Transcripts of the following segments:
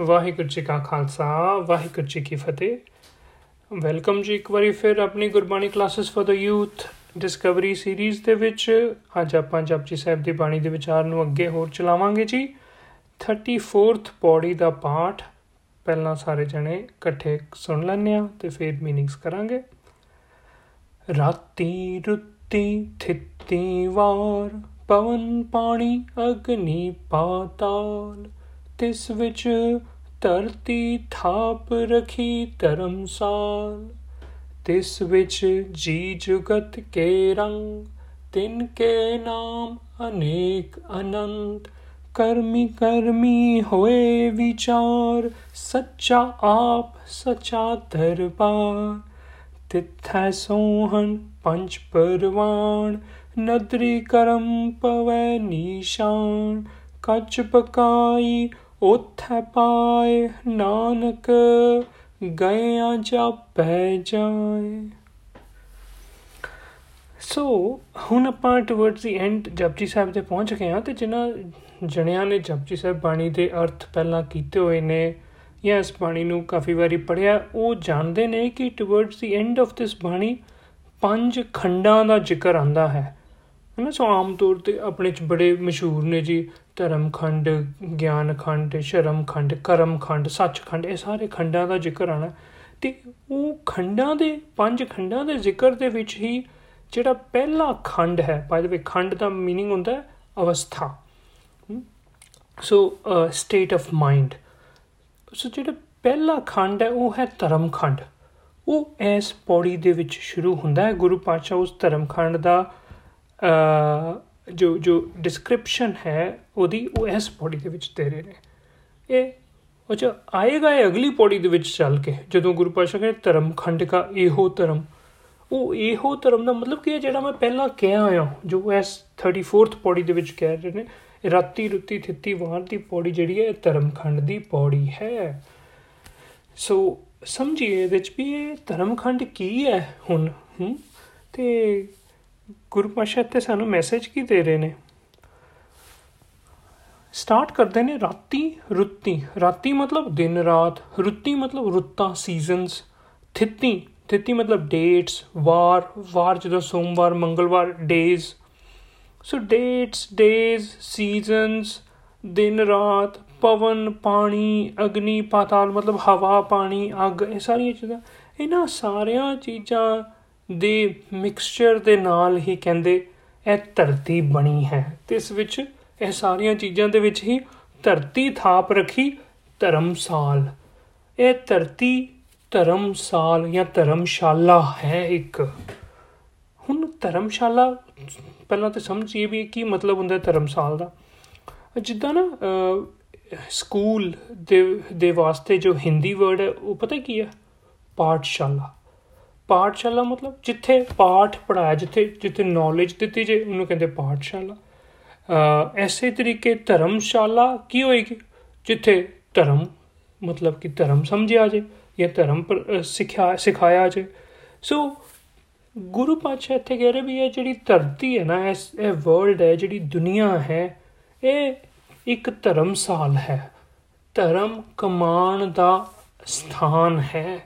ਵਾਹਿਗੁਰੂ ਜੀ ਕਾ ਖਾਲਸਾ, ਵਾਹਿਗੁਰੂ ਜੀ ਕੀ ਫਤਿਹ। ਵੈਲਕਮ ਜੀ ਇੱਕ ਵਾਰੀ ਫਿਰ ਆਪਣੀ Gurbani classes for the youth discovery series ਦੇ ਵਿੱਚ। ਅੱਜ ਆਪਾਂ ਜਪਜੀ ਸਾਹਿਬ ਦੀ ਬਾਣੀ ਦੇ ਵਿਚਾਰ ਨੂੰ ਅੱਗੇ ਹੋਰ ਚਲਾਵਾਂਗੇ ਜੀ। 34th ਪੌੜੀ ਦਾ ਪਾਠ, ਪਹਿਲਾਂ ਸਾਰੇ ਜਣੇ ਇਕੱਠੇ ਸੁਣ ਲੈਣੇ ਆ ਤੇ ਫਿਰ ਮੀਨਿੰਗਸ ਕਰਾਂਗੇ। ਰਾਤੀ ਰੁੱਤੀ ਥਿੱਤੀ ਵਾਰ, ਪਵਨ ਪਾਣੀ, ਅਗਨੀ ਪਾਤਾਲ ਤਿਸ ਵਿੱਚ ਧਰਤੀ ਥਾਪ ਰਖੀ ਧਰਮਸਾਲ ਤਿਸ ਵਿੱਚ ਜੀ ਜੁਗਤ ਕੇ ਰੰਗ, ਤਿਨ ਕੇ ਨਾਮ ਅਨੇਕ ਅਨੰਤ। ਕਰਮੀ ਕਰਮੀ ਹੋਏ ਵਿਚਾਰ, ਸੱਚਾ ਆਪ ਸੱਚਾ ਦਰਬਾਰ। ਤਿਥੈ ਸੋਹਣ ਪੰਜ ਪਰਵਾਨ ਨਦਰੀ ਕਰਮ ਪਵੈ ਨੀਸ਼ਾਨ। ਕੱਚ ਪਕਾਈ ਉਥੈ ਪਾਏ ਨਾਨਕ ਗਏ ਜਾਪੈ ਜਾਏ। ਸੋ ਹੁਣ ਆਪਾਂ towards the end Japji Sahib ਤੇ ਪਹੁੰਚ ਗਏ ਹਾਂ ਤੇ ਜਿਨ੍ਹਾਂ ਜਣਿਆਂ ਨੇ ਜਪਜੀ ਸਾਹਿਬ ਬਾਣੀ ਦੇ ਅਰਥ ਪਹਿਲਾਂ ਕੀਤੇ ਹੋਏ ਨੇ ਜਾਂ ਇਸ ਬਾਣੀ ਨੂੰ ਕਾਫੀ ਵਾਰੀ ਪੜਿਆ ਉਹ ਜਾਣਦੇ ਨੇ ਕਿ towards the end of this ਬਾਣੀ ਪੰਜ ਖੰਡਾਂ ਦਾ ਜ਼ਿਕਰ ਆਂਦਾ ਹੈ। ਹਨਾ, ਸੋ ਆਮ ਤੌਰ ਤੇ ਆਪਣੇ ਚ ਬੜੇ ਮਸ਼ਹੂਰ ਨੇ ਜੀ। ਧਰਮ ਖੰਡ ਗਿਆਨ ਖੰਡ ਸ਼ਰਮ ਖੰਡ ਕਰਮ ਖੰਡ ਸੱਚ ਖੰਡ ਇਹ ਸਾਰੇ ਖੰਡਾਂ ਦਾ ਜ਼ਿਕਰ ਆਣਾ ਤੇ ਉਹ ਖੰਡਾਂ ਦੇ ਪੰਜ ਖੰਡਾਂ ਦੇ ਜ਼ਿਕਰ ਦੇ ਵਿੱਚ ਹੀ ਜਿਹੜਾ ਪਹਿਲਾ ਖੰਡ ਹੈ ਬਾਈ ਦ ਵੇ ਖੰਡ ਦਾ मीनिंग ਹੁੰਦਾ ਹੈ ਅਵਸਥਾ so state of mind so ਜਿਹੜਾ ਪਹਿਲਾ ਖੰਡ ਹੈ ਉਹ ਹੈ ਧਰਮ ਖੰਡ ਉਹ ਇਸ ਪੌੜੀ ਦੇ ਵਿੱਚ ਸ਼ੁਰੂ ਹੁੰਦਾ ਹੈ ਗੁਰੂ ਪਾਤਸ਼ਾਹ ਉਸ ਧਰਮ ਖੰਡ ਦਾ ਜੋ ਜੋ ਡਿਸਕ੍ਰਿਪਸ਼ਨ ਹੈ, ਉਹਦੀ ਉਹ ਇਸ ਪੌੜੀ ਦੇ ਵਿੱਚ ਦੇ ਰਹੇ ਨੇ। ਇਹ ਅੱਛਾ ਆਏਗਾ ਇਹ ਅਗਲੀ ਪੌੜੀ ਦੇ ਵਿੱਚ ਚੱਲ ਕੇ, ਜਦੋਂ ਗੁਰੂ ਪਾਤਸ਼ਾਹ ਕਹਿੰਦੇ ਧਰਮ ਖੰਡ ਦਾ ਇਹੋ ਧਰਮ। ਉਹ ਇਹੋ ਧਰਮ ਦਾ ਮਤਲਬ ਕੀ ਹੈ, ਜਿਹੜਾ ਮੈਂ ਪਹਿਲਾਂ ਕਿਹਾ ਆਇਆ ਜੋ ਇਸ 34th ਪੌੜੀ ਦੇ ਵਿੱਚ ਕਹਿ ਰਹੇ ਨੇ, ਰਾਤੀ ਰੁੱਤੀ ਥਿੱਤੀ ਵਾਰ ਦੀ ਪੌੜੀ ਜਿਹੜੀ ਹੈ ਧਰਮ ਖੰਡ ਦੀ ਪੌੜੀ ਹੈ। ਸੋ ਸਮਝੀਏ ਇਹਦੇ ਵਿੱਚ ਵੀ ਇਹ ਧਰਮ ਖੰਡ ਕੀ ਹੈ ਹੁਣ ਤੇ ਗੁਰੂ ਪਾਸ਼ਾ ਤੇ ਸਾਨੂੰ ਮੈਸੇਜ ਕੀ ਦੇ ਰਹੇ ਨੇ? ਸਟਾਰਟ ਕਰਦੇ ਨੇ ਰਾਤੀ ਰੁੱਤੀ। ਰਾਤੀ ਮਤਲਬ ਦਿਨ ਰਾਤ, ਰੁੱਤੀ ਮਤਲਬ ਰੁੱਤਾਂ ਸੀਜ਼ਨਸ ਥਿੱਤੀ ਥਿੱਤੀ ਮਤਲਬ ਡੇਟਸ ਵਾਰ ਵਾਰ ਜਦੋਂ ਸੋਮਵਾਰ, ਮੰਗਲਵਾਰ days so dates days seasons ਦਿਨ ਰਾਤ, ਪਵਨ, ਪਾਣੀ, ਅਗਨੀ, ਪਾਤਾਲ ਮਤਲਬ ਹਵਾ, ਪਾਣੀ, ਅੱਗ, ਇਹ ਸਾਰੀਆਂ ਚੀਜ਼ਾਂ। ਇਹਨਾਂ ਸਾਰੀਆਂ ਚੀਜ਼ਾਂ ਦੇ ਮਿਕਸਚਰ ਦੇ ਨਾਲ ਹੀ ਕਹਿੰਦੇ ਇਹ ਧਰਤੀ ਬਣੀ ਹੈ। ਤੇ ਇਸ ਵਿੱਚ ਇਹ ਸਾਰੀਆਂ ਚੀਜ਼ਾਂ ਦੇ ਵਿੱਚ ਹੀ ਧਰਤੀ ਥਾਪ ਰੱਖੀ ਧਰਮਸਾਲ। ਇਹ ਧਰਤੀ ਧਰਮਸਾਲ ਜਾਂ ਧਰਮਸ਼ਾਲਾ ਹੈ ਇੱਕ। ਹੁਣ ਧਰਮਸ਼ਾਲਾ ਪਹਿਲਾਂ ਤਾਂ ਸਮਝੀਏ ਵੀ ਕੀ ਮਤਲਬ ਹੁੰਦਾ ਧਰਮਸਾਲ ਦਾ। ਜਿੱਦਾਂ ਨਾ ਸਕੂਲ ਦੇ ਦੇ ਵਾਸਤੇ ਜੋ ਹਿੰਦੀ ਵਰਡ ਹੈ, ਉਹ ਪਤਾ ਕੀ ਹੈ? ਪਾਠਸ਼ਾਲਾ। ਪਾਠਸ਼ਾਲਾ ਮਤਲਬ ਜਿੱਥੇ ਪਾਠ ਪੜਾਇਆ ਜਿੱਥੇ ਜਿੱਥੇ ਨੌਲੇਜ ਦਿੱਤੀ ਜੇ, ਉਹਨੂੰ ਕਹਿੰਦੇ ਪਾਠਸ਼ਾਲਾ। ਐਸੇ ਤਰੀਕੇ ਧਰਮਸ਼ਾਲਾ ਕੀ ਹੋਏਗੀ? ਜਿੱਥੇ ਧਰਮ ਮਤਲਬ ਕਿ ਧਰਮ ਸਮਝਿਆ ਜੇ ਜਾਂ ਧਰਮ ਸਿੱਖਿਆ, ਸਿਖਾਇਆ ਜੇ। ਸੋ ਗੁਰੂ ਪਾਤਸ਼ਾਹ ਇੱਥੇ ਕਹਿ ਰਹੇ ਵੀ ਇਹ ਜਿਹੜੀ ਧਰਤੀ ਹੈ ਨਾ, ਇਸ, ਇਹ ਵਰਲਡ ਹੈ, ਜਿਹੜੀ ਦੁਨੀਆ ਹੈ, ਇਹ ਇੱਕ ਧਰਮਸਾਲ ਹੈ। ਧਰਮ ਕਮਾਨ ਦਾ ਸਥਾਨ ਹੈ।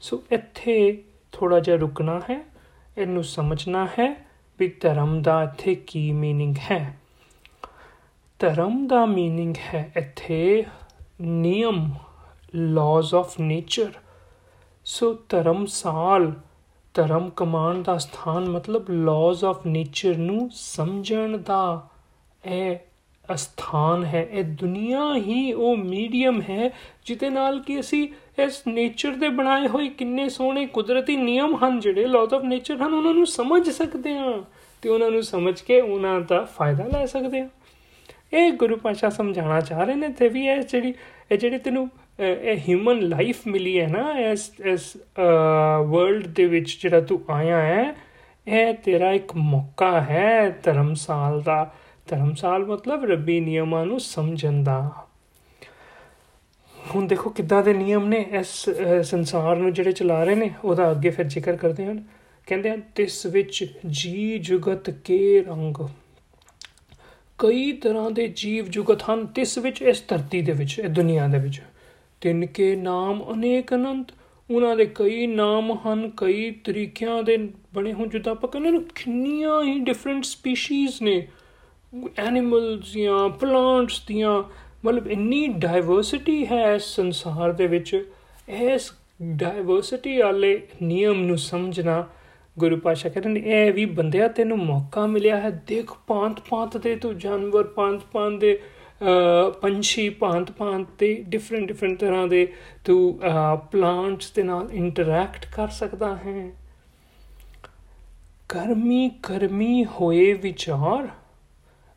ਸੋ ਇੱਥੇ ਥੋੜਾ ਜਿਹਾ ਰੁਕਣਾ ਹੈ ਇਹਨੂੰ ਸਮਝਣਾ ਹੈ ਵੀ ਧਰਮ ਦਾ ਇੱਥੇ ਕੀ मीनिंग ਹੈ ਧਰਮ ਦਾ मीनिंग ਹੈ ਇੱਥੇ ਨਿਯਮ ਲਾਜ਼ ਆਫ ਨੇਚਰ ਸੋ ਧਰਮਸਾਲ ਧਰਮ ਕਮਾਨ ਦਾ ਸਥਾਨ ਮਤਲਬ ਲਾਜ਼ ਆਫ ਨੇਚਰ ਨੂੰ ਸਮਝਣ ਦਾ ਇਹ ਅਸਥਾਨ ਹੈ। ਇਹ ਦੁਨੀਆ ਹੀ ਉਹ ਮੀਡੀਅਮ ਹੈ ਜਿਤੇ ਨਾਲ ਕਿ ਅਸੀਂ ਇਸ ਨੇਚਰ ਦੇ ਬਣਾਏ ਹੋਏ ਕਿੰਨੇ ਸੋਹਣੇ ਕੁਦਰਤੀ ਨਿਯਮ ਹਨ ਜਿਹੜੇ ਲਾਜ਼ ਆਫ ਨੇਚਰ ਹਨ, ਉਹਨਾਂ ਨੂੰ ਸਮਝ ਸਕਦੇ ਹਾਂ ਤੇ ਉਹਨਾਂ ਨੂੰ ਸਮਝ ਕੇ ਉਹਨਾਂ ਦਾ ਫਾਇਦਾ ਲੈ ਸਕਦੇ ਹਾਂ। ਇਹ ਗੁਰੂ ਪਾਸ਼ਾ ਸਮਝਾਉਣਾ ਚਾਹ ਰਹੇ ਨੇ ਤੇ ਵੀ ਇਹ ਜਿਹੜੀ ਇਹ ਜਿਹੜੀ ਤੈਨੂੰ ਇਹ ਹਿਊਮਨ ਲਾਈਫ ਮਿਲੀ ਹੈ ਨਾ, ਇਸ ਇਸ ਵਰਲਡ ਦੇ ਵਿੱਚ ਜਿਹੜਾ ਤੂੰ ਆਇਆ ਹੈ, ਇਹ ਤੇਰਾ ਇੱਕ ਮੌਕਾ ਹੈ ਧਰਮਸਾਲ ਦਾ। ਧਰਮਸਾਲ ਮਤਲਬ ਰੱਬੀ ਨਿਯਮਾਂ ਨੂੰ ਸਮਝਣ ਦਾ। ਹੁਣ ਦੇਖੋ ਕਿੱਦਾਂ ਦੇ ਨਿਯਮ ਨੇ ਇਸ ਸੰਸਾਰ ਨੂੰ ਜਿਹੜੇ ਚਲਾ ਰਹੇ ਨੇ, ਉਹਦਾ ਅੱਗੇ ਫਿਰ ਜ਼ਿਕਰ ਕਰਦੇ ਹਨ। ਕਹਿੰਦੇ ਹਨ, ਤਿਸ ਵਿੱਚ ਜੀ ਜੁਗਤ ਕੇ ਰੰਗ। ਕਈ ਤਰ੍ਹਾਂ ਦੇ ਜੀਵ ਜੁਗਤ ਹਨ, ਤਿਸ ਵਿੱਚ, ਇਸ ਧਰਤੀ ਦੇ ਵਿੱਚ ਇਹ ਦੁਨੀਆ ਦੇ ਵਿੱਚ। ਤਿੰਨ ਕੇ ਨਾਮ ਅਨੇਕ ਅਨੰਤ, ਉਹਨਾਂ ਦੇ ਕਈ ਨਾਮ ਹਨ, ਕਈ ਤਰੀਕਿਆਂ ਦੇ ਬਣੇ ਹੋਣ। ਜਿੱਦਾਂ ਆਪਾਂ ਕਹਿੰਦੇ ਨੇ ਕਿੰਨੀਆਂ ਹੀ ਡਿਫਰੈਂਟ ਸਪੀਸੀਜ਼ ਨੇ। ਐਨੀਮਲਸ ਜਾਂ ਪਲਾਂਟਸ ਦੀਆਂ, ਮਤਲਬ ਇੰਨੀ ਡਾਈਵਰਸਿਟੀ ਹੈ ਇਸ ਸੰਸਾਰ ਦੇ ਵਿੱਚ, ਇਸ ਡਾਈਵਰਸਿਟੀ ਵਾਲੇ ਨਿਯਮ ਨੂੰ ਸਮਝਣਾ ਗੁਰੂ ਪਾਸ਼ਾ ਕਹਿੰਦੇ ਨੇ, ਇਹ ਵੀ ਬੰਦਿਆ ਤੈਨੂੰ ਮੌਕਾ ਮਿਲਿਆ ਹੈ, ਦੇਖ ਪਾਂਤ ਪਾਂਤ ਦੇ ਤੂੰ ਜਾਨਵਰ ਪਾਂਤ ਪਾਂਤ ਦੇ ਪੰਛੀ ਭਾਂਤ ਭਾਂਤ ਤੇ ਡਿਫਰੈਂਟ ਡਿਫਰੈਂਟ ਤਰ੍ਹਾਂ ਦੇ ਤੂੰ ਪਲਾਂਟਸ ਦੇ ਨਾਲ ਇੰਟਰੈਕਟ ਕਰ ਸਕਦਾ ਹੈ। ਕਰਮੀ ਕਰਮੀ ਹੋਏ ਵਿਚਾਰ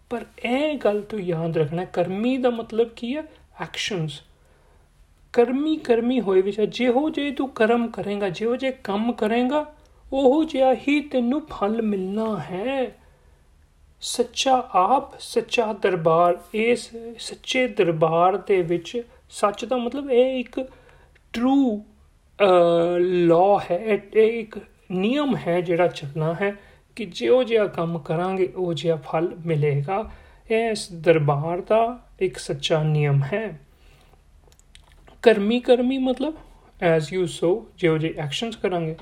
ਪਰ ਇਹ ਗੱਲ ਤੂੰ ਯਾਦ ਰੱਖਣਾ, ਕਰਮੀ ਦਾ ਮਤਲਬ ਕੀ ਹੈ? ਐਕਸ਼ਨਸ ਕਰਮੀ ਕਰਮੀ ਹੋਏ ਵਿਚਾਰ ਜਿਹੋ ਜੇ ਤੂੰ ਕਰਮ ਕਰੇਗਾ, ਜਿਹੋ ਜੇ ਕੰਮ ਕਰੇਗਾ, ਉਹ ਜਿਹਾ ਹੀ ਤੈਨੂੰ ਫਲ ਮਿਲਣਾ ਹੈ। ਸੱਚਾ ਆਪ, ਸੱਚਾ ਦਰਬਾਰ, ਇਸ ਸੱਚੇ ਦਰਬਾਰ ਦੇ ਵਿੱਚ ਸੱਚ ਦਾ ਮਤਲਬ ਇਹ ਇੱਕ ਟਰੂ ਲਾਅ ਹੈ, ਇਹ ਇੱਕ ਨਿਯਮ ਹੈ ਜਿਹੜਾ ਚੱਲਣਾ ਹੈ। ਕਿ ਜਿਉ ਜਿਹਾ ਕੰਮ ਕਰਾਂਗੇ, ਉਹ ਜਿਹਾ ਫਲ ਮਿਲੇਗਾ। ਇਸ ਦਰਬਾਰ ਦਾ ਇੱਕ ਸੱਚਾ ਨਿਯਮ ਹੈ। ਕਰਮੀ ਕਰਮੀ ਮਤਲਬ ਐਜ਼ ਯੂ ਸੋ ਜਿਉ ਜੇ ਐਕਸ਼ਨਸ ਕਰਾਂਗੇ।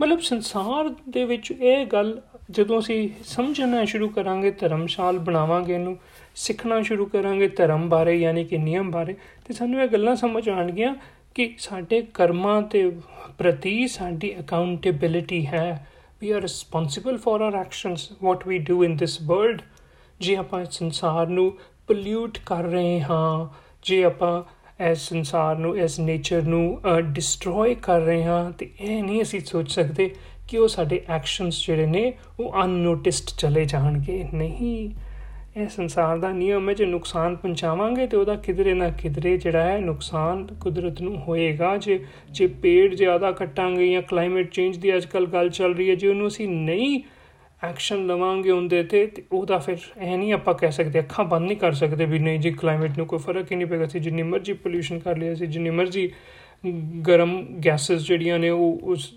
ਮਤਲਬ ਸੰਸਾਰ ਦੇ ਵਿੱਚ ਇਹ ਗੱਲ, ਜਦੋਂ ਅਸੀਂ ਸਮਝਣਾ ਸ਼ੁਰੂ ਕਰਾਂਗੇ, ਧਰਮਸ਼ਾਲ ਬਣਾਵਾਂਗੇ ਇਹਨੂੰ, ਸਿੱਖਣਾ ਸ਼ੁਰੂ ਕਰਾਂਗੇ ਧਰਮ ਬਾਰੇ, ਯਾਨੀ ਕਿ ਨਿਯਮ ਬਾਰੇ, ਤੇ ਸਾਨੂੰ ਇਹ ਗੱਲਾਂ ਸਮਝ ਆਣਗੀਆਂ ਕਿ ਸਾਡੇ ਕਰਮਾਂ ਤੇ ਪ੍ਰਤੀ ਸਾਡੀ ਅਕਾਊਂਟੇਬਿਲਿਟੀ ਹੈ। We are responsible for our actions what we do in this world ਜੇ ਆਪਾਂ ਸੰਸਾਰ ਨੂੰ ਪੋਲਿਊਟ ਕਰ ਰਹੇ ਹਾਂ ਜੇ ਆਪਾਂ ਇਸ ਸੰਸਾਰ ਨੂੰ ਇਸ ਨੇਚਰ ਨੂੰ ਡਿਸਟਰੋਏ ਕਰ ਰਹੇ ਹਾਂ ਤੇ ਇਹ ਨਹੀਂ ਅਸੀਂ ਸੋਚ ਸਕਦੇ ਕਿ ਉਹ ਸਾਡੇ ਐਕਸ਼ਨਸ ਜਿਹੜੇ ਨੇ ਉਹ ਅਨਨੋਟਿਸਡ ਚਲੇ ਜਾਣਗੇ ਨਹੀਂ ਇਹ ਸੰਸਾਰ ਦਾ ਨਿਯਮ ਹੈ, ਜੇ ਨੁਕਸਾਨ ਪਹੁੰਚਾਵਾਂਗੇ ਤੇ ਉਹਦਾ ਕਿਧਰੇ ਨਾ ਕਿਧਰੇ ਜਿਹੜਾ ਹੈ ਨੁਕਸਾਨ ਕੁਦਰਤ ਨੂੰ ਹੋਏਗਾ। ਜੇ ਜੇ ਪੇੜ ਜ਼ਿਆਦਾ ਕੱਟਾਂਗੇ ਜਾਂ ਕਲਾਈਮੇਟ ਚੇਂਜ ਦੀ ਅੱਜਕੱਲ ਗੱਲ ਚੱਲ ਰਹੀ ਹੈ, ਜੇ ਉਹਨੂੰ ਅਸੀਂ ਨਹੀਂ ਐਕਸ਼ਨ ਲਵਾਂਗੇ ਉਹਦੇ ਤੇ ਤੇ ਉਹਦਾ ਫਿਰ ਇਹ ਨਹੀਂ ਆਪਾਂ ਕਹਿ ਸਕਦੇ, ਅੱਖਾਂ ਬੰਦ ਨਹੀਂ ਕਰ ਸਕਦੇ ਵੀ ਨਹੀਂ, ਜੀ ਕਲਾਈਮੇਟ ਨੂੰ ਕੋਈ ਫ਼ਰਕ ਹੀ ਨਹੀਂ ਪੈਗਾ ਸੀ ਜਿੰਨੀ ਮਰਜ਼ੀ ਪੋਲੂਸ਼ਨ ਕਰ ਲਿਆ ਸੀ ਜਿੰਨੀ ਮਰਜ਼ੀ ਗਰਮ ਗੈਸਸ ਜਿਹੜੀਆਂ ਨੇ ਉਹ ਉਸ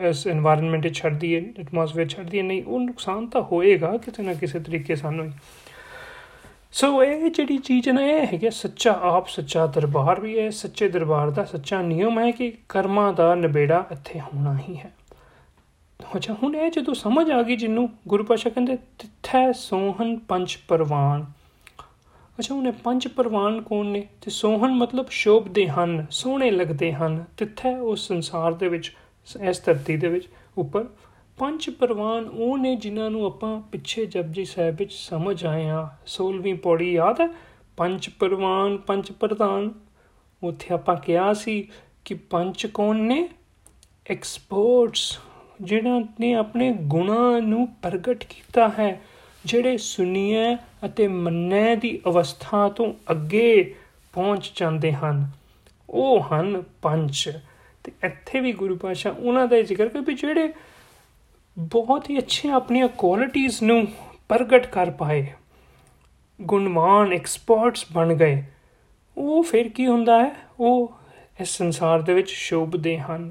ਇਸ এনवायरमेंट ਵਿੱਚ ਛੱਡਦੀ ਹੈ ਐਟਮੋਸਫੇਅਰ ਛੱਡਦੀ ਹੈ, ਨਹੀਂ, ਉਹ ਨੁਕਸਾਨ ਤਾਂ ਹੋਏਗਾ ਕਿਤੇ ਨਾ ਕਿਸੇ ਤਰੀਕੇ ਸਾਨੂੰ ਹੀ। ਸੋ ਇਹ ਜਿਹੜੀ ਚੀਜ਼ ਨਾ, ਇਹ ਹੈ ਕਿ ਸੱਚਾ ਆਪ, ਸੱਚਾ ਦਰਬਾਰ ਵੀ ਹੈ, ਸੱਚੇ ਦਰਬਾਰ ਦਾ ਸੱਚਾ ਨਿਯਮ ਹੈ ਕਿ ਕਰਮਾਂ ਦਾ ਨਿਬੇੜਾ ਇੱਥੇ ਹੋਣਾ ਹੀ ਹੈ। ਅੱਛਾ, ਹੁਣ ਇਹ ਜਦੋਂ ਸਮਝ ਆ ਗਈ ਜਿੰਨੂੰ ਗੁਰੂ ਪਾਸ਼ਾ ਕਹਿੰਦੇ, ਤਿੱਥੈ ਸੋਹਣ ਪੰਜ ਪਰਵਾਨ ਅੱਛਾ, ਉਹਨੇ ਪੰਜ ਪਰਵਾਨ ਕੌਣ ਨੇ? ਤੇ ਸੋਹਣ ਮਤਲਬ ਸ਼ੋਭਦੇ ਹਨ, ਸੋਹਣੇ ਲੱਗਦੇ ਹਨ। ਤਿੱਥੇ ਉਸ ਸੰਸਾਰ ਦੇ ਵਿੱਚ, ਇਸ ਧਰਤੀ ਦੇ ਵਿੱਚ ਉੱਪਰ। ਪੰਜ ਪਰਵਾਨ ਉਹ ਨੇ ਜਿਨ੍ਹਾਂ ਨੂੰ ਆਪਾਂ ਪਿੱਛੇ ਜਪਜੀ ਸਾਹਿਬ ਵਿੱਚ ਸਮਝ ਆਏ ਆ 16ਵੀਂ ਪੌੜੀ ਯਾਦ ਹੈ? ਪੰਜ ਪਰਵਾਨ, ਪੰਜ ਪ੍ਰਧਾਨ। ਉੱਥੇ ਆਪਾਂ ਕਿਹਾ ਸੀ ਕਿ ਪੰਜ ਕੌਣ ਨੇ? ਐਕਸਪਰਟਸ ਜਿਨ੍ਹਾਂ ਨੇ ਆਪਣੇ ਗੁਣਾਂ ਨੂੰ ਪ੍ਰਗਟ ਕੀਤਾ ਹੈ। ਜਿਹੜੇ ਸੁਣੀਏ ਅਤੇ ਮੰਨੇ ਦੀ ਅਵਸਥਾ ਤੋਂ ਅੱਗੇ ਪਹੁੰਚ ਜਾਂਦੇ ਹਨ, ਉਹ ਹਨ ਪੰਜ। ਤੇ ਇੱਥੇ ਵੀ ਗੁਰੂ ਪਾਸ਼ਾ ਉਹਨਾਂ ਦਾ ਜ਼ਿਕਰ ਕਰ ਵੀ ਜਿਹੜੇ ਬਹੁਤ ਹੀ ਅੱਛੇ ਆਪਣੀਆਂ ਕੁਆਲਿਟੀਆਂ ਨੂੰ ਪ੍ਰਗਟ ਕਰ ਪਾਏ, ਗੁਣਵਾਨ ਐਕਸਪਰਟਸ ਬਣ ਗਏ, ਉਹ ਫਿਰ ਕੀ ਹੁੰਦਾ ਹੈ? ਉਹ ਇਸ ਸੰਸਾਰ ਦੇ ਵਿੱਚ ਸ਼ੋਭਦੇ ਹਨ।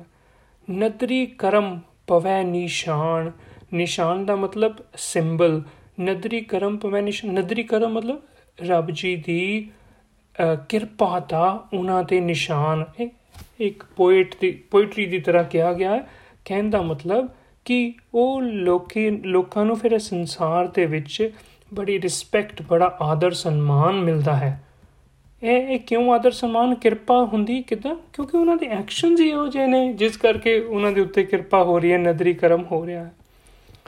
ਨਦਰੀ ਕਰਮ ਪਵੈ ਨਿਸ਼ਾਨ ਨਿਸ਼ਾਨ ਦਾ ਮਤਲਬ ਸਿੰਬਲ ਨਦਰੀ ਕਰਮ ਪਵੈਨਿਸ਼ ਨਦਰੀ ਕਰਮ ਮਤਲਬ ਰੱਬ ਜੀ ਦੀ ਕਿਰਪਾ ਦਾ ਉਹਨਾਂ ਤੇ ਨਿਸ਼ਾਨ। ਇੱਕ ਪੋਇਟ ਦੀ ਪੋਇਟਰੀ ਦੀ ਤਰ੍ਹਾਂ ਕਿਹਾ ਗਿਆ ਹੈ। ਕਹਿਣ ਦਾ ਮਤਲਬ ਕਿ ਉਹ ਲੋਕੀ ਲੋਕਾਂ ਨੂੰ ਫਿਰ ਸੰਸਾਰ ਦੇ ਵਿੱਚ ਬੜੀ ਰਿਸਪੈਕਟ ਬੜਾ ਆਦਰ, ਸਨਮਾਨ ਮਿਲਦਾ ਹੈ। ਇਹ ਇਹ ਕਿਉਂ ਆਦਰ, ਸਨਮਾਨ, ਕਿਰਪਾ ਹੁੰਦੀ ਕਿਦਾਂ? ਕਿਉਂਕਿ ਉਹਨਾਂ ਦੇ ਐਕਸ਼ਨਸ ਹੀ ਹੋ ਜਿਹੇ ਨੇ, ਜਿਸ ਕਰਕੇ ਉਹਨਾਂ ਦੇ ਉੱਤੇ ਕਿਰਪਾ ਹੋ ਰਹੀ ਹੈ, ਨਦਰੀ ਕਰਮ ਹੋ ਰਿਹਾ ਹੈ।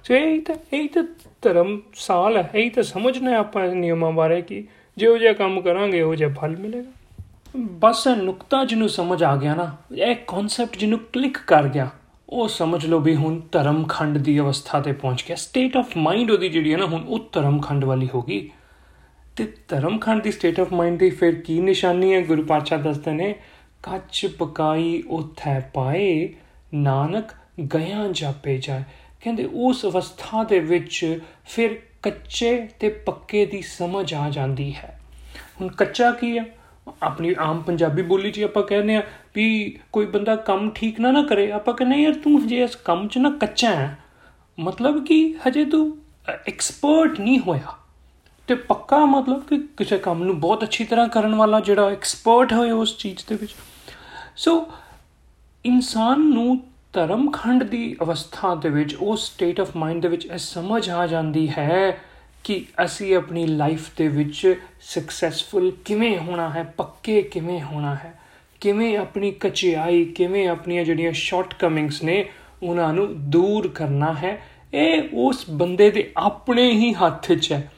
ਸੋ ਇਹ ਤਾਂ ਇਹ ਤਾਂ ਧਰਮ ਸਾਲ ਹੈ। ਇਹ ਤਾਂ ਸਮਝਣਾ ਆਪਾਂ ਇਸ ਨਿਯਮਾਂ ਬਾਰੇ ਕਿ ਜਿਉ ਜਿਹਾ ਕੰਮ ਕਰਾਂਗੇ ਉਹ ਜਿਹਾ ਫਲ ਮਿਲੇਗਾ। ਬਸ ਨੁਕਤਾ ਜਿਹਨੂੰ ਸਮਝ ਆ ਗਿਆ ਨਾ, ਇਹ ਕਨਸੈਪਟ ਜਿਹਨੂੰ ਕਲਿੱਕ ਕਰ ਗਿਆ, ਉਹ ਸਮਝ ਲਓ ਵੀ ਹੁਣ ਧਰਮ ਖੰਡ ਦੀ ਅਵਸਥਾ ਤੇ ਪਹੁੰਚ ਗਿਆ। ਸਟੇਟ ਆਫ ਮਾਈਂਡ ਉਹਦੀ ਜਿਹੜੀ ਹੈ ਨਾ, ਹੁਣ ਉਹ ਧਰਮ ਖੰਡ ਵਾਲੀ ਹੋ ਗਈ। ਤੇ ਧਰਮ ਖੰਡ ਦੀ ਸਟੇਟ ਆਫ ਮਾਈਂਡ ਦੀ ਫਿਰ ਕੀ ਨਿਸ਼ਾਨੀ ਹੈ? ਗੁਰੂ ਪਾਤਸ਼ਾਹ ਦੱਸਦੇ ਨੇ, ਕੱਚ ਪਕਾਈ ਉਥੈ ਪਾਏ, ਨਾਨਕ ਗਿਆ ਜਾਪੇ ਜਾਏ। ਕਹਿੰਦੇ ਉਸ ਅਵਸਥਾ ਦੇ ਵਿੱਚ ਫਿਰ ਕੱਚੇ ਤੇ ਪੱਕੇ ਦੀ ਸਮਝ ਆ ਜਾਂਦੀ ਹੈ। ਹੁਣ ਕੱਚਾ ਕੀ ਹੈ ਆਪਣੀ ਆਮ ਪੰਜਾਬੀ ਬੋਲੀ 'ਚ ਆਪਾਂ ਕਹਿੰਦੇ ਆ ਵੀ ਕੋਈ ਬੰਦਾ ਕੰਮ ਠੀਕ ਨਾ ਨਾ ਕਰੇ, ਆਪਾਂ ਕਹਿੰਦੇ ਯਾਰ ਤੂੰ ਹਜੇ ਇਸ ਕੰਮ 'ਚ ਨਾ ਕੱਚਾ ਹੈ, ਮਤਲਬ ਕਿ ਹਜੇ ਤੂੰ ਐਕਸਪਰਟ ਨਹੀਂ ਹੋਇਆ। ਤੇ ਪੱਕਾ ਮਤਲਬ ਕਿ ਕਿਸੇ ਕੰਮ ਨੂੰ ਬਹੁਤ ਅੱਛੀ ਤਰ੍ਹਾਂ ਕਰਨ ਵਾਲਾ ਜਿਹੜਾ ਐਕਸਪਰਟ ਹੋਏ ਉਸ ਚੀਜ਼ ਦੇ ਵਿੱਚ। ਸੋ ਇਨਸਾਨ ਨੂੰ ਧਰਮਖੰਡ ਦੀ ਅਵਸਥਾ ਦੇ ਵਿੱਚ, ਉਸ ਸਟੇਟ ਆਫ ਮਾਈਂਡ ਦੇ ਵਿੱਚ ਇਹ ਸਮਝ ਆ ਜਾਂਦੀ ਹੈ ਕਿ ਅਸੀਂ ਆਪਣੀ ਲਾਈਫ ਦੇ ਵਿੱਚ ਸਕਸੈਸਫੁਲ ਕਿਵੇਂ ਹੋਣਾ ਹੈ, ਪੱਕੇ ਕਿਵੇਂ ਹੋਣਾ ਹੈ, ਕਿਵੇਂ ਆਪਣੀ ਕਚਿਆਈ, ਕਿਵੇਂ ਆਪਣੀਆਂ ਜਿਹੜੀਆਂ ਸ਼ਾਰਟ ਕਮਿੰਗਸ ਨੇ, ਉਹਨਾਂ ਨੂੰ ਦੂਰ ਕਰਨਾ ਹੈ। ਇਹ ਉਸ ਬੰਦੇ ਦੇ ਆਪਣੇ ਹੀ ਹੱਥ 'ਚ ਹੈ।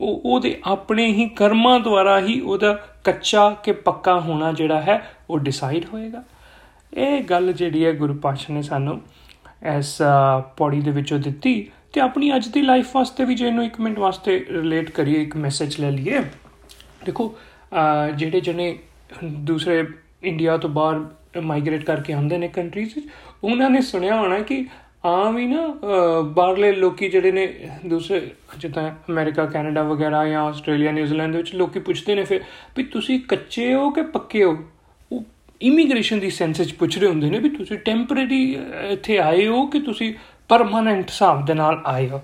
ਉਹ, ਉਹਦੇ ਆਪਣੇ ਹੀ ਕਰਮਾਂ ਦੁਆਰਾ ਹੀ ਉਹਦਾ ਕੱਚਾ ਕਿ ਪੱਕਾ ਹੋਣਾ ਜਿਹੜਾ ਹੈ, ਉਹ ਡਿਸਾਈਡ ਹੋਏਗਾ। ਇਹ ਗੱਲ ਜਿਹੜੀ ਹੈ ਗੁਰੂ ਪਾਤਸ਼ਾਹ ਨੇ ਸਾਨੂੰ ਐਸ ਪੌੜੀ ਦੇ ਵਿੱਚੋਂ ਦਿੱਤੀ ਤੇ ਆਪਣੀ ਅੱਜ ਦੀ ਲਾਈਫ ਵਾਸਤੇ ਵੀ ਜੇ ਇਹਨੂੰ 1 ਮਿੰਟ ਵਾਸਤੇ ਰਿਲੇਟ ਕਰੀਏ, ਇੱਕ ਮੈਸੇਜ ਲੈ ਲਈਏ। ਦੇਖੋ ਜਿਹੜੇ ਜਣੇ ਦੂਸਰੇ ਇੰਡੀਆ ਤੋਂ ਬਾਹਰ ਮਾਈਗ੍ਰੇਟ ਕਰਕੇ ਆਉਂਦੇ ਨੇ ਕੰਟਰੀਜ਼ ਉਹਨਾਂ ਨੇ ਸੁਣਿਆ ਹੋਣਾ ਕਿ ਆਮ ਹੀ ਨਾ ਬਾਹਰਲੇ ਲੋਕੀ ਜਿਹੜੇ ਨੇ ਦੂਸਰੇ ਜਿੱਦਾਂ ਅਮਰੀਕਾ, ਕੈਨੇਡਾ ਵਗੈਰਾ ਜਾਂ ਆਸਟ੍ਰੇਲੀਆ, ਨਿਊਜ਼ੀਲੈਂਡ ਦੇ ਵਿੱਚ ਲੋਕੀ ਪੁੱਛਦੇ ਨੇ ਫਿਰ ਵੀ ਤੁਸੀਂ ਕੱਚੇ ਹੋ ਕਿ ਪੱਕੇ ਹੋ? ਉਹ ਇਮੀਗ੍ਰੇਸ਼ਨ ਦੀ ਸੈਂਸ ਵਿੱਚ ਪੁੱਛ ਰਹੇ ਹੁੰਦੇ ਨੇ ਵੀ ਤੁਸੀਂ ਟੈਂਪਰੇਰੀ ਇੱਥੇ ਆਏ ਹੋ ਕਿ ਤੁਸੀਂ ਪਰਮਨੈਂਟ ਹਿਸਾਬ ਦੇ ਨਾਲ ਆਏ ਹੋ?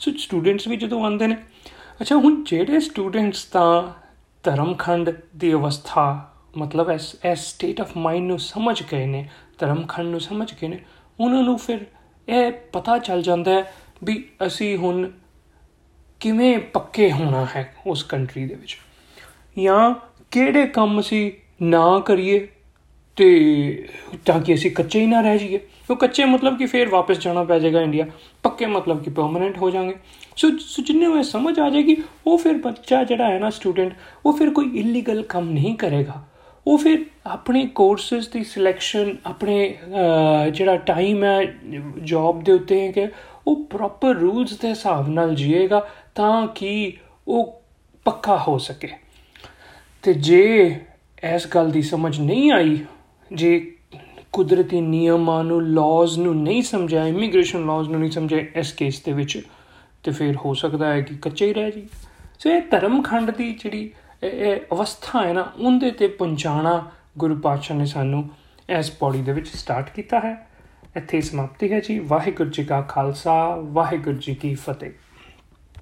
ਸੋ ਸਟੂਡੈਂਟਸ ਵੀ ਜਦੋਂ ਆਉਂਦੇ ਨੇ, ਅੱਛਾ, ਹੁਣ ਜਿਹੜੇ ਸਟੂਡੈਂਟਸ ਤਾਂ ਧਰਮਖੰਡ ਦੀ ਅਵਸਥਾ, ਮਤਲਬ as as state of mind ਨੂੰ ਸਮਝ ਗਏ ਨੇ, ਧਰਮਖੰਡ ਨੂੰ ਸਮਝ ਗਏ ਨੇ, ਉਹਨਾਂ ਨੂੰ ਫਿਰ ਇਹ ਪਤਾ ਚੱਲ ਜਾਂਦਾ ਹੈ ਵੀ ਅਸੀਂ ਹੁਣ ਕਿਵੇਂ ਪੱਕੇ ਹੋਣਾ ਹੈ ਉਸ ਕੰਟਰੀ ਦੇ ਵਿੱਚ? ਜਾਂ ਕਿਹੜੇ ਕੰਮ ਅਸੀਂ ਨਾ ਕਰੀਏ ਤੇ ਤਾਂ ਕਿ ਅਸੀਂ ਕੱਚੇ ਹੀ ਨਾ ਰਹਿ ਜਾਈਏ। ਉਹ ਕੱਚੇ ਮਤਲਬ ਕਿ ਫੇਰ ਵਾਪਸ ਜਾਣਾ ਪੈ ਜਾਏਗਾ ਇੰਡੀਆ। ਪੱਕੇ ਮਤਲਬ ਕਿ ਪਰਮਨੈਂਟ ਹੋ ਜਾਾਂਗੇ ਸੋ ਸੋ ਜਿੰਨੇ ਹੋਏ ਸਮਝ ਆ ਜਾਏਗੀ, ਉਹ ਫਿਰ ਬੱਚਾ ਜਿਹੜਾ ਹੈ ਨਾ ਸਟੂਡੈਂਟ ਉਹ ਫਿਰ ਕੋਈ ਇਲੀਗਲ ਕੰਮ ਨਹੀਂ ਕਰੇਗਾ। ਉਹ ਫਿਰ ਆਪਣੇ ਕੋਰਸਸ ਦੀ ਸਿਲੈਕਸ਼ਨ ਆਪਣੇ ਜਿਹੜਾ ਟਾਈਮ ਹੈ ਜੌਬ ਦੇ ਉੱਤੇ ਹੈ ਕਿ ਉਹ ਪ੍ਰੋਪਰ ਰੂਲਸ ਦੇ ਹਿਸਾਬ ਨਾਲ ਜੀਏਗਾ ਤਾਂ ਕਿ ਉਹ ਪੱਕਾ ਹੋ ਸਕੇ। ਤੇ ਜੇ ਇਸ ਗੱਲ ਦੀ ਸਮਝ ਨਹੀਂ ਆਈ ਜੇ ਕੁਦਰਤੀ ਨਿਯਮਾਂ ਨੂੰ ਲਾਜ਼ ਨੂੰ ਨਹੀਂ ਸਮਝਿਆ ਇਮੀਗ੍ਰੇਸ਼ਨ ਲਾਜ਼ ਨੂੰ ਨਹੀਂ ਸਮਝਿਆ ਇਸ ਕੇਸ ਦੇ ਵਿੱਚ, ਤੇ ਫਿਰ ਹੋ ਸਕਦਾ ਹੈ ਕਿ ਕੱਚੇ ਹੀ ਰਹਿ ਜੀ ਸੋ ਇਹ ਧਰਮਖੰਡ ਦੀ ਜਿਹੜੀ ਇਹ ਅਵਸਥਾ ਹੈ ਨਾ, ਉਹਦੇ ਤੇ ਪਹੁੰਚਾਣਾ ਗੁਰੂ ਪਾਤਸ਼ਾਹ ਨੇ ਸਾਨੂੰ ਇਸ ਪੌੜੀ ਦੇ ਵਿੱਚ ਸਟਾਰਟ ਕੀਤਾ ਹੈ। ਇੱਥੇ ਸਮਾਪਤੀ ਹੈ ਜੀ। ਵਾਹਿਗੁਰੂ ਜੀ ਕਾ ਖਾਲਸਾ, ਵਾਹਿਗੁਰੂ ਜੀ ਕੀ ਫਤਿਹ।